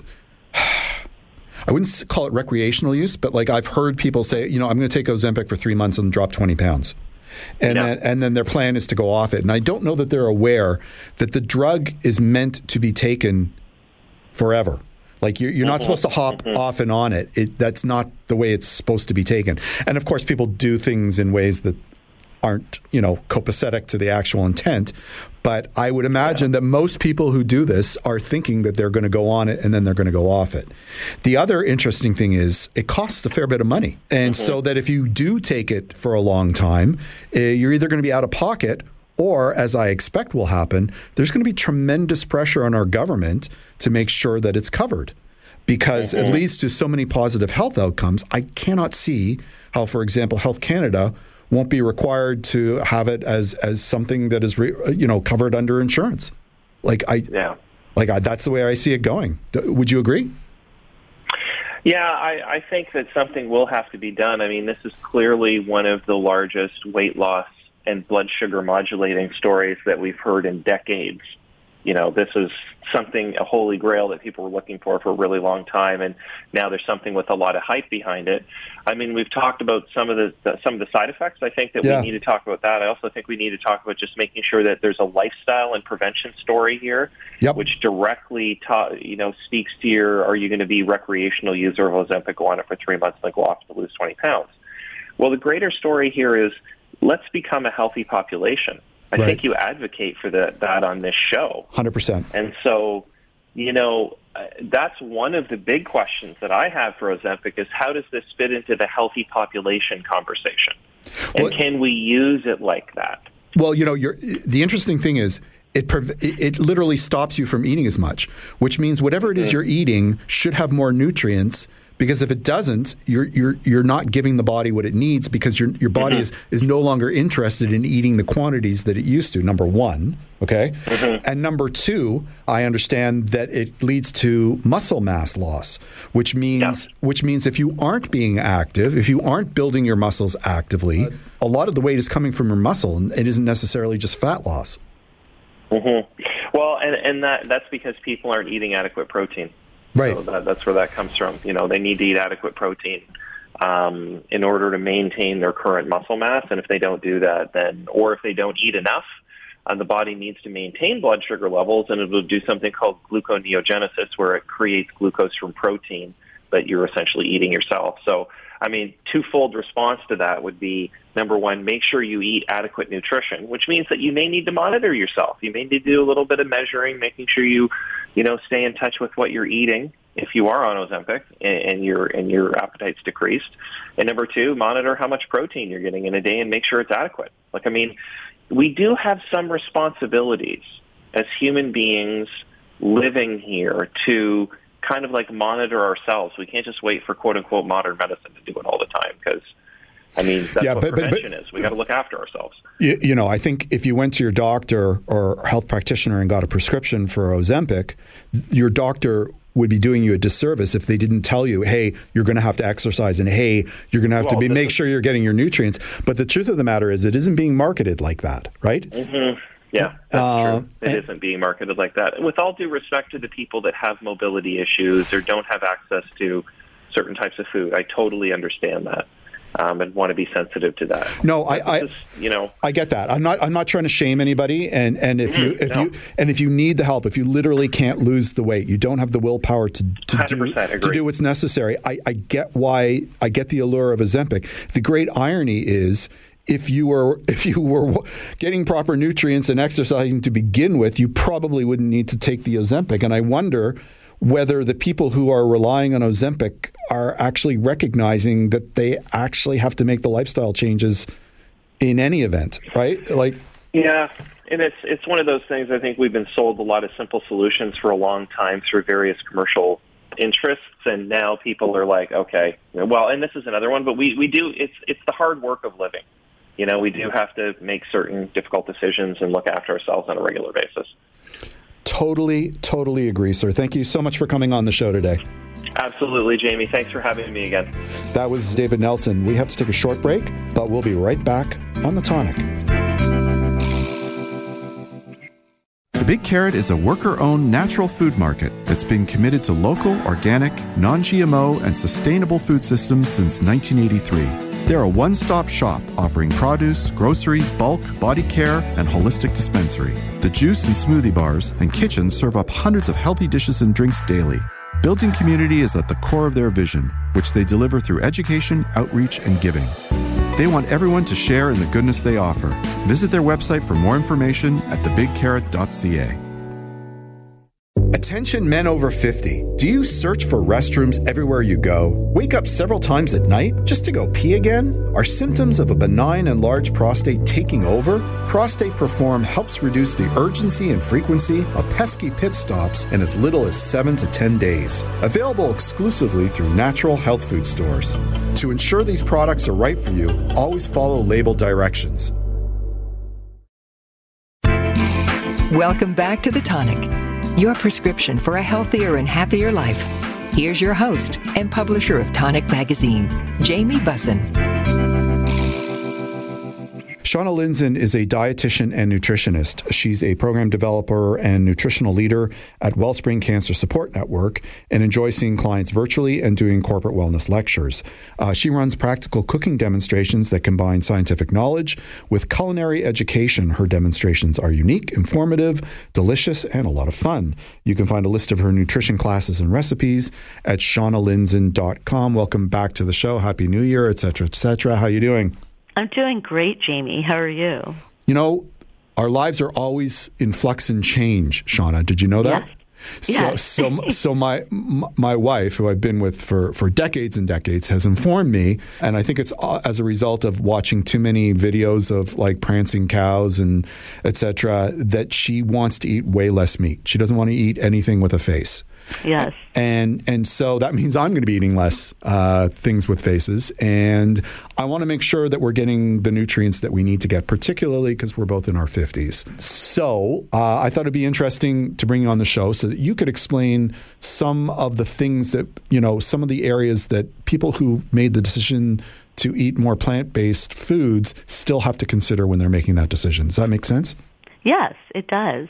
I wouldn't call it recreational use, but like I've heard people say, you know, I'm going to take Ozempic for three months and drop 20 pounds and then, and then their plan is to go off it. And I don't know that they're aware that the drug is meant to be taken forever. Like you're, you're not mm-hmm. supposed to hop mm-hmm. off and on it. it. That's not the way it's supposed to be taken. And of course, people do things in ways that aren't you know copacetic to the actual intent. But I would imagine yeah. that most people who do this are thinking that they're going to go on it and then they're going to go off it. The other interesting thing is it costs a fair bit of money. And mm-hmm. so that if you do take it for a long time, uh, you're either going to be out of pocket or, as I expect will happen, there's going to be tremendous pressure on our government to make sure that it's covered. Because mm-hmm. it leads to so many positive health outcomes. I cannot see how, for example, Health Canada won't be required to have it as as something that is re, you know covered under insurance. Like I yeah. Like I, that's the way I see it going. Would you agree? Yeah, I, I think that something will have to be done. I mean, this is clearly one of the largest weight loss and blood sugar modulating stories that we've heard in decades. You know, this is something, a holy grail that people were looking for for a really long time, and now there's something with a lot of hype behind it. I mean, we've talked about some of the, the some of the side effects. I think that Yeah. we need to talk about that. I also think we need to talk about just making sure that there's a lifestyle and prevention story here, Yep. which directly, ta- you know, speaks to your: Are you going to be recreational user of Ozempic, go on it for three months, and then go off to lose 20 pounds? Well, the greater story here is let's become a healthy population. I Right. think you advocate for the, that on this show. 100%. And so, you know, uh, that's one of the big questions that I have for Ozempic is how does this fit into the healthy population conversation? And Well- can we use it like that? Well, you know, you're, the interesting thing is it, it it literally stops you from eating as much, which means whatever it is you're eating should have more nutrients. Because if it doesn't, you're you're you're not giving the body what it needs because your your body is is no longer interested in eating the quantities that it used to. Number one, okay, and number two, I understand that it leads to muscle mass loss, which means which means if you aren't being active, if you aren't building your muscles actively, a lot of the weight is coming from your muscle, and it isn't necessarily just fat loss. hmm Well, and, and that, that's because people aren't eating adequate protein. Right. So that, that's where that comes from. You know, they need to eat adequate protein um, in order to maintain their current muscle mass. And if they don't do that, then, or if they don't eat enough, uh, the body needs to maintain blood sugar levels, and it will do something called gluconeogenesis, where it creates glucose from protein that you're essentially eating yourself. So, I mean, twofold response to that would be number one, make sure you eat adequate nutrition, which means that you may need to monitor yourself. You may need to do a little bit of measuring, making sure you, you know, stay in touch with what you're eating if you are on Ozempic and, and your and your appetite's decreased. And number two, monitor how much protein you're getting in a day and make sure it's adequate. Like, I mean, we do have some responsibilities as human beings living here to kind of like monitor ourselves. We can't just wait for quote unquote modern medicine to do it all the time because I mean that's Yeah, what but- but- but- prevention is. We got to look after ourselves. You, you know, I think if you went to your doctor or health practitioner and got a prescription for Ozempic, your doctor would be doing you a disservice if they didn't tell you, "Hey, you're going to have to exercise," and "Hey, you're going to have to be make sure you're getting your nutrients." But the truth of the matter is, it isn't being marketed like that, right? Yeah, that's Uh, true. It not being marketed like that. With all due respect to the people that have mobility issues or don't have access to certain types of food, I totally understand that um, and want to be sensitive to that. No, I- I- is, you know, I get that. I'm not. I'm not trying to shame anybody. And and if you if no. you and if you need the help, if you literally can't lose the weight, you don't have the willpower to to do 100% to do what's necessary. I, I get why. I get the allure of Ozempic. The great irony is. If you were if you were getting proper nutrients and exercising to begin with, you probably wouldn't need to take the Ozempic. And I wonder whether the people who are relying on Ozempic are actually recognizing that they actually have to make the lifestyle changes in any event, right? Like, Yeah, and it's it's one of those things. I think we've been sold a lot of simple solutions for a long time through various commercial interests, and now people are like, okay, well, and this is another one, but we we do it's it's the hard work of living. You know, we do have to make certain difficult decisions and look after ourselves on a regular basis. Totally, totally agree, sir. Thank you so much for coming on the show today. Absolutely, Jamie. Thanks for having me again. That was David Nelson. We have to take a short break, but we'll be right back on the tonic. The Big Carrot is a worker owned natural food market that's been committed to local, organic, non GMO, and sustainable food systems since 1983. They're a one stop shop offering produce, grocery, bulk, body care, and holistic dispensary. The juice and smoothie bars and kitchen serve up hundreds of healthy dishes and drinks daily. Building community is at the core of their vision, which they deliver through education, outreach, and giving. They want everyone to share in the goodness they offer. Visit their website for more information at thebigcarrot.ca. Attention men over 50. Do you search for restrooms everywhere you go? Wake up several times at night just to go pee again? Are symptoms of a benign and large prostate taking over? Prostate Perform helps reduce the urgency and frequency of pesky pit stops in as little as 7 to 10 days. Available exclusively through natural health food stores. To ensure these products are right for you, always follow label directions. Welcome back to The Tonic, your prescription for a healthier and happier life. Here's your host and publisher of Tonic Magazine, Jamie Bussin. Shauna Lindzon is a dietitian and nutritionist. She's a program developer and nutritional leader at Wellspring Cancer Support Network and enjoys seeing clients virtually and doing corporate wellness lectures. Uh, she runs practical cooking demonstrations that combine scientific knowledge with culinary education. Her demonstrations are unique, informative, delicious, and a lot of fun. You can find a list of her nutrition classes and recipes at shaunalindzon.com. Welcome back to the show. Happy New Year, etc., etc. How are you doing? I'm doing great, Jamie. How are you? You know, our lives are always in flux and change, Shauna. Did you know that? Yes. So, Yes. so, so my my wife, who I've been with for, for decades and decades, has informed me, and I think it's as a result of watching too many videos of like prancing cows and etc. That she wants to eat way less meat. She doesn't want to eat anything with a face. Yes. And and so that means I'm going to be eating less uh, things with faces, and I want to make sure that we're getting the nutrients that we need to get, particularly because we're both in our 50s. So uh, I thought it'd be interesting to bring you on the show so that you could explain some of the things that you know, some of the areas that people who made the decision to eat more plant-based foods still have to consider when they're making that decision. Does that make sense? Yes, it does.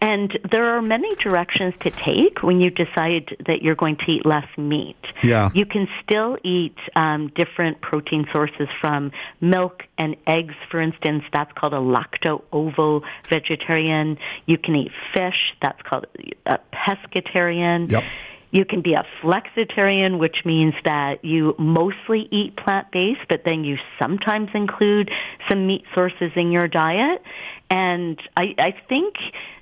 And there are many directions to take when you decide that you're going to eat less meat. Yeah. You can still eat um, different protein sources from milk and eggs, for instance. That's called a lacto-ovo vegetarian. You can eat fish. That's called a pescatarian. Yep. You can be a flexitarian, which means that you mostly eat plant-based, but then you sometimes include some meat sources in your diet. And I, I think,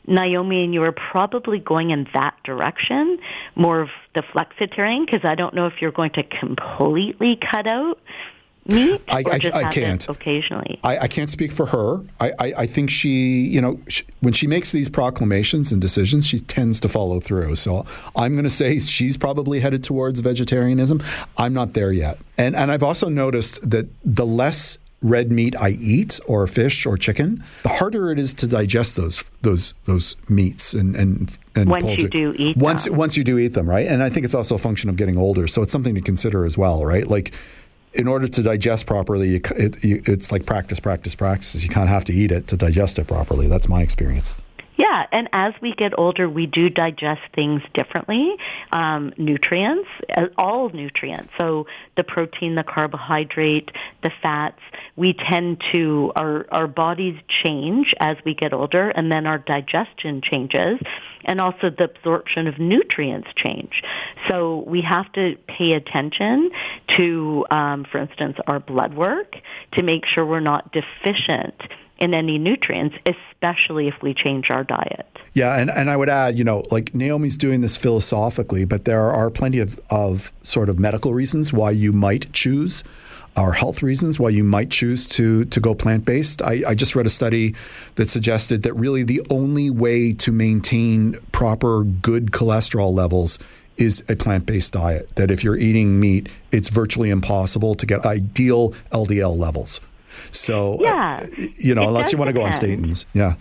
Naomi, and you are probably going in that direction, more of the flexitarian, because I don't know if you're going to completely cut out meat I- or I- just I have can't. it occasionally. I, I can't speak for her. I, I, think she, you know, sh when she makes these proclamations and decisions, she tends to follow through. So I'm going to say she's probably headed towards vegetarianism. I'm not there yet. And and I've also noticed that the less red meat I eat, or fish or chicken, the harder it is to digest those those those meats and and, and Once you do eat once them. once you do eat them, right? And I think it's also a function of getting older, so it's something to consider as well, right? Like in order to digest properly, you, it, you, it's like practice, practice, practice. You kind of have to eat it to digest it properly. That's my experience. Yeah, and as we get older, we do digest things differently. Um, nutrients, uh, all nutrients. So the protein, the carbohydrate, the fats. We tend to our our bodies change as we get older, and then our digestion changes, and also the absorption of nutrients change. So we have to pay attention to, um, for instance, our blood work to make sure we're not deficient in any nutrients, especially if we change our diet. Yeah, and, and I would add, you know, like Naomi's doing this philosophically, but there are plenty of, of sort of medical reasons why you might choose, or health reasons why you might choose to to go plant based. I, I just read a study that suggested that really the only way to maintain proper good cholesterol levels is a plant based diet. That if you're eating meat, it's virtually impossible to get ideal LDL levels. So, uh, you know, unless you want to go on statins. Yeah.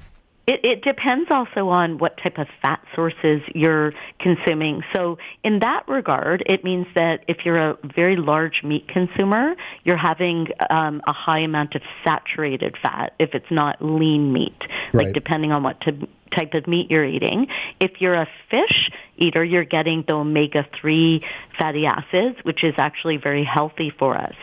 It, it depends also on what type of fat sources you're consuming. So in that regard, it means that if you're a very large meat consumer, you're having um, a high amount of saturated fat if it's not lean meat, Right. like depending on what to, type of meat you're eating. If you're a fish eater, you're getting the omega-3 fatty acids, which is actually very healthy for us.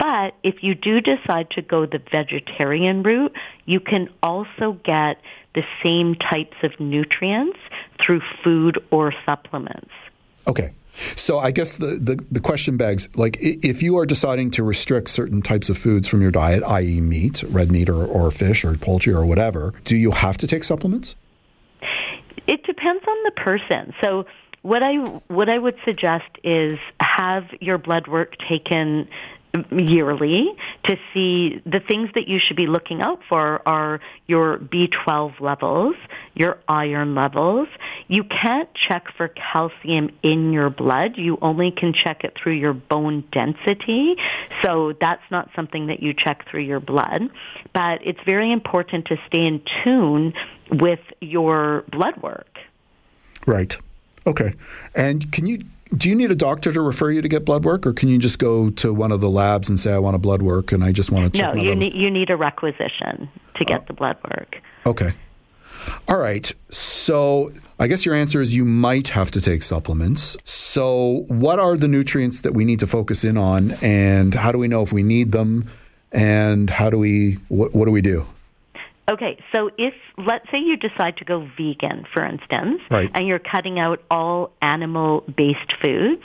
But if you do decide to go the vegetarian route, you can also get the same types of nutrients through food or supplements. Okay. So I guess the, the, the question begs, like, if you are deciding to restrict certain types of foods from your diet, i.e., meat, red meat, or, or fish, or poultry, or whatever, do you have to take supplements? It depends on the person. So what I what I would suggest is have your blood work taken yearly to see the things that you should be looking out for are your B12 levels, your iron levels. You can't check for calcium in your blood. You only can check it through your bone density. So that's not something that you check through your blood. But it's very important to stay in tune with your blood work. Right. Okay. And can you do you need a doctor to refer you to get blood work, or can you just go to one of the labs and say, I want a blood work and I just want to check No, you need, you need a requisition to get oh. the blood work. Okay. All right. So I guess your answer is you might have to take supplements. So, what are the nutrients that we need to focus in on, and how do we know if we need them, and how do we what, what do we do? Okay, so if let's say you decide to go vegan, for instance, Right. and you're cutting out all animal-based foods,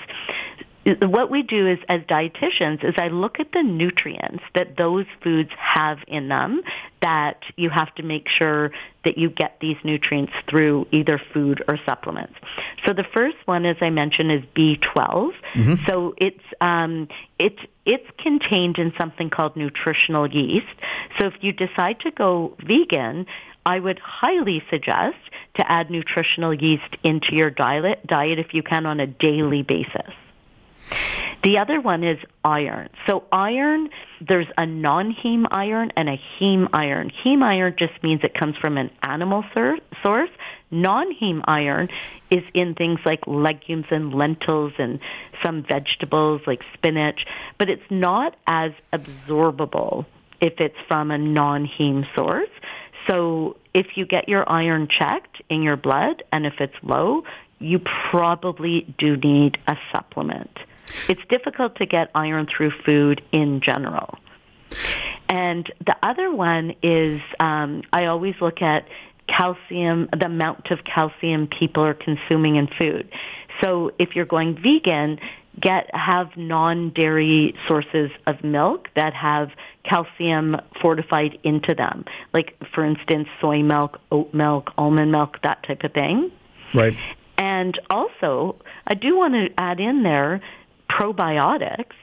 what we do is as dietitians is I look at the nutrients that those foods have in them that you have to make sure that you get these nutrients through either food or supplements. So the first one, as I mentioned, is B12. So it's um, it's it's contained in something called nutritional yeast. So if you decide to go vegan, I would highly suggest to add nutritional yeast into your diet diet if you can on a daily basis. The other one is iron. So iron, there's a non-heme iron and a heme iron. Heme iron just means it comes from an animal sur- source. Non-heme iron is in things like legumes and lentils and some vegetables like spinach, but it's not as absorbable if it's from a non-heme source. So if you get your iron checked in your blood and if it's low, you probably do need a supplement. It's difficult to get iron through food in general. And the other one is um, I always look at calcium, the amount of calcium people are consuming in food. So if you're going vegan, get have non-dairy sources of milk that have calcium fortified into them. Like for instance, soy milk, oat milk, almond milk, that type of thing. Right. And also, I do want to add in there probiotics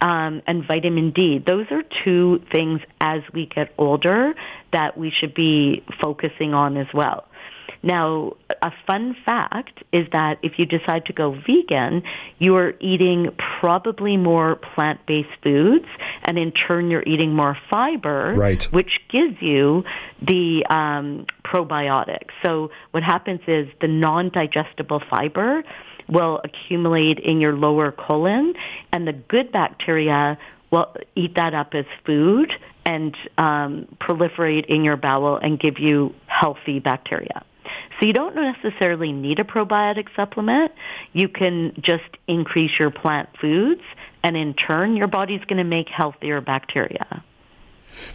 um, and vitamin D. Those are two things as we get older that we should be focusing on as well. Now, a fun fact is that if you decide to go vegan, you're eating probably more plant-based foods, and in turn, you're eating more fiber, Right. which gives you the um, probiotics. So what happens is the non-digestible fiber will accumulate in your lower colon, and the good bacteria will eat that up as food and um, proliferate in your bowel and give you healthy bacteria. So you don't necessarily need a probiotic supplement. You can just increase your plant foods, and in turn, your body's going to make healthier bacteria.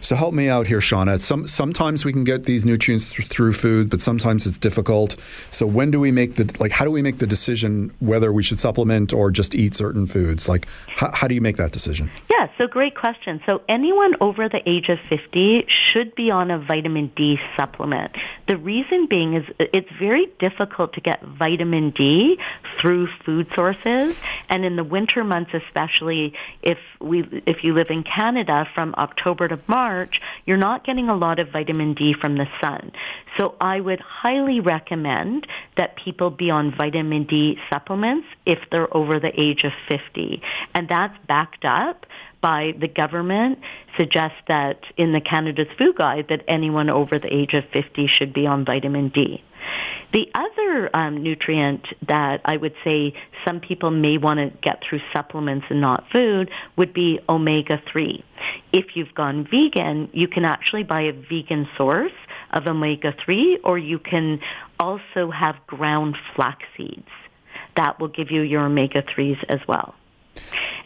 So help me out here, Shauna. Some sometimes we can get these nutrients th- through food, but sometimes it's difficult. So when do we make the like? How do we make the decision whether we should supplement or just eat certain foods? Like, how, how do you make that decision? Yeah, so great question. So anyone over the age of 50 should be on a vitamin D supplement. The reason being is it's very difficult to get vitamin D through food sources and in the winter months especially if we if you live in Canada from October to March, you're not getting a lot of vitamin D from the sun. So I would highly recommend that people be on vitamin D supplements if they're over the age of 50. And that's backed up by the government suggests that in the Canada's Food Guide that anyone over the age of 50 should be on vitamin D. The other um, nutrient that I would say some people may want to get through supplements and not food would be omega-3. If you've gone vegan, you can actually buy a vegan source of omega-3 or you can also have ground flax seeds. That will give you your omega-3s as well.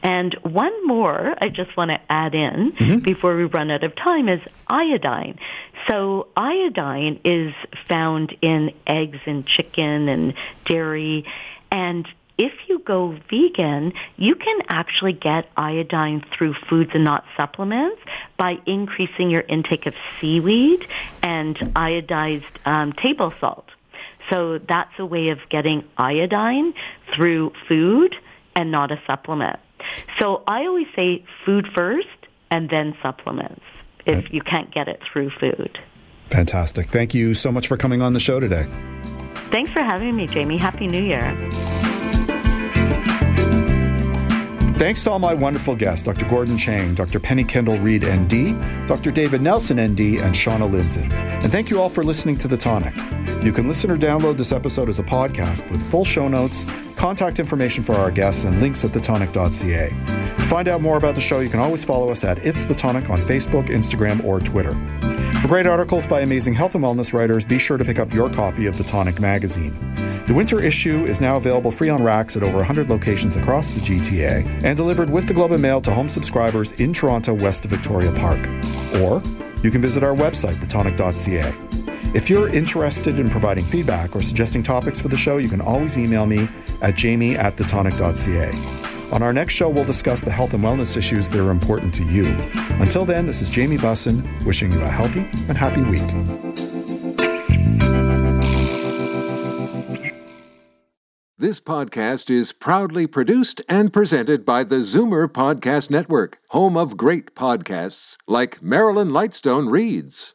And one more I just want to add in before we run out of time is iodine. So iodine is found in eggs and chicken and dairy. And if you go vegan, you can actually get iodine through foods and not supplements by increasing your intake of seaweed and iodized um, table salt. So that's a way of getting iodine through food and not a supplement. So I always say food first and then supplements if you can't get it through food. Fantastic. Thank you so much for coming on the show today. Thanks for having me, Jamie. Happy New Year. Thanks to all my wonderful guests Dr. Gordon Chang, Dr. Penny Kendall Reed, ND, Dr. David Nelson, ND, and Shauna Lindzon. And thank you all for listening to The Tonic. You can listen or download this episode as a podcast with full show notes, contact information for our guests, and links at thetonic.ca. To find out more about the show, you can always follow us at It's The Tonic on Facebook, Instagram, or Twitter. For great articles by amazing health and wellness writers, be sure to pick up your copy of The Tonic magazine. The winter issue is now available free on racks at over 100 locations across the GTA and delivered with the Globe and Mail to home subscribers in Toronto, west of Victoria Park. Or you can visit our website, thetonic.ca. If you're interested in providing feedback or suggesting topics for the show, you can always email me at jamie at thetonic.ca. On our next show, we'll discuss the health and wellness issues that are important to you. Until then, this is Jamie Bussin wishing you a healthy and happy week. This podcast is proudly produced and presented by the Zoomer Podcast Network, home of great podcasts like Marilyn Lightstone Reads,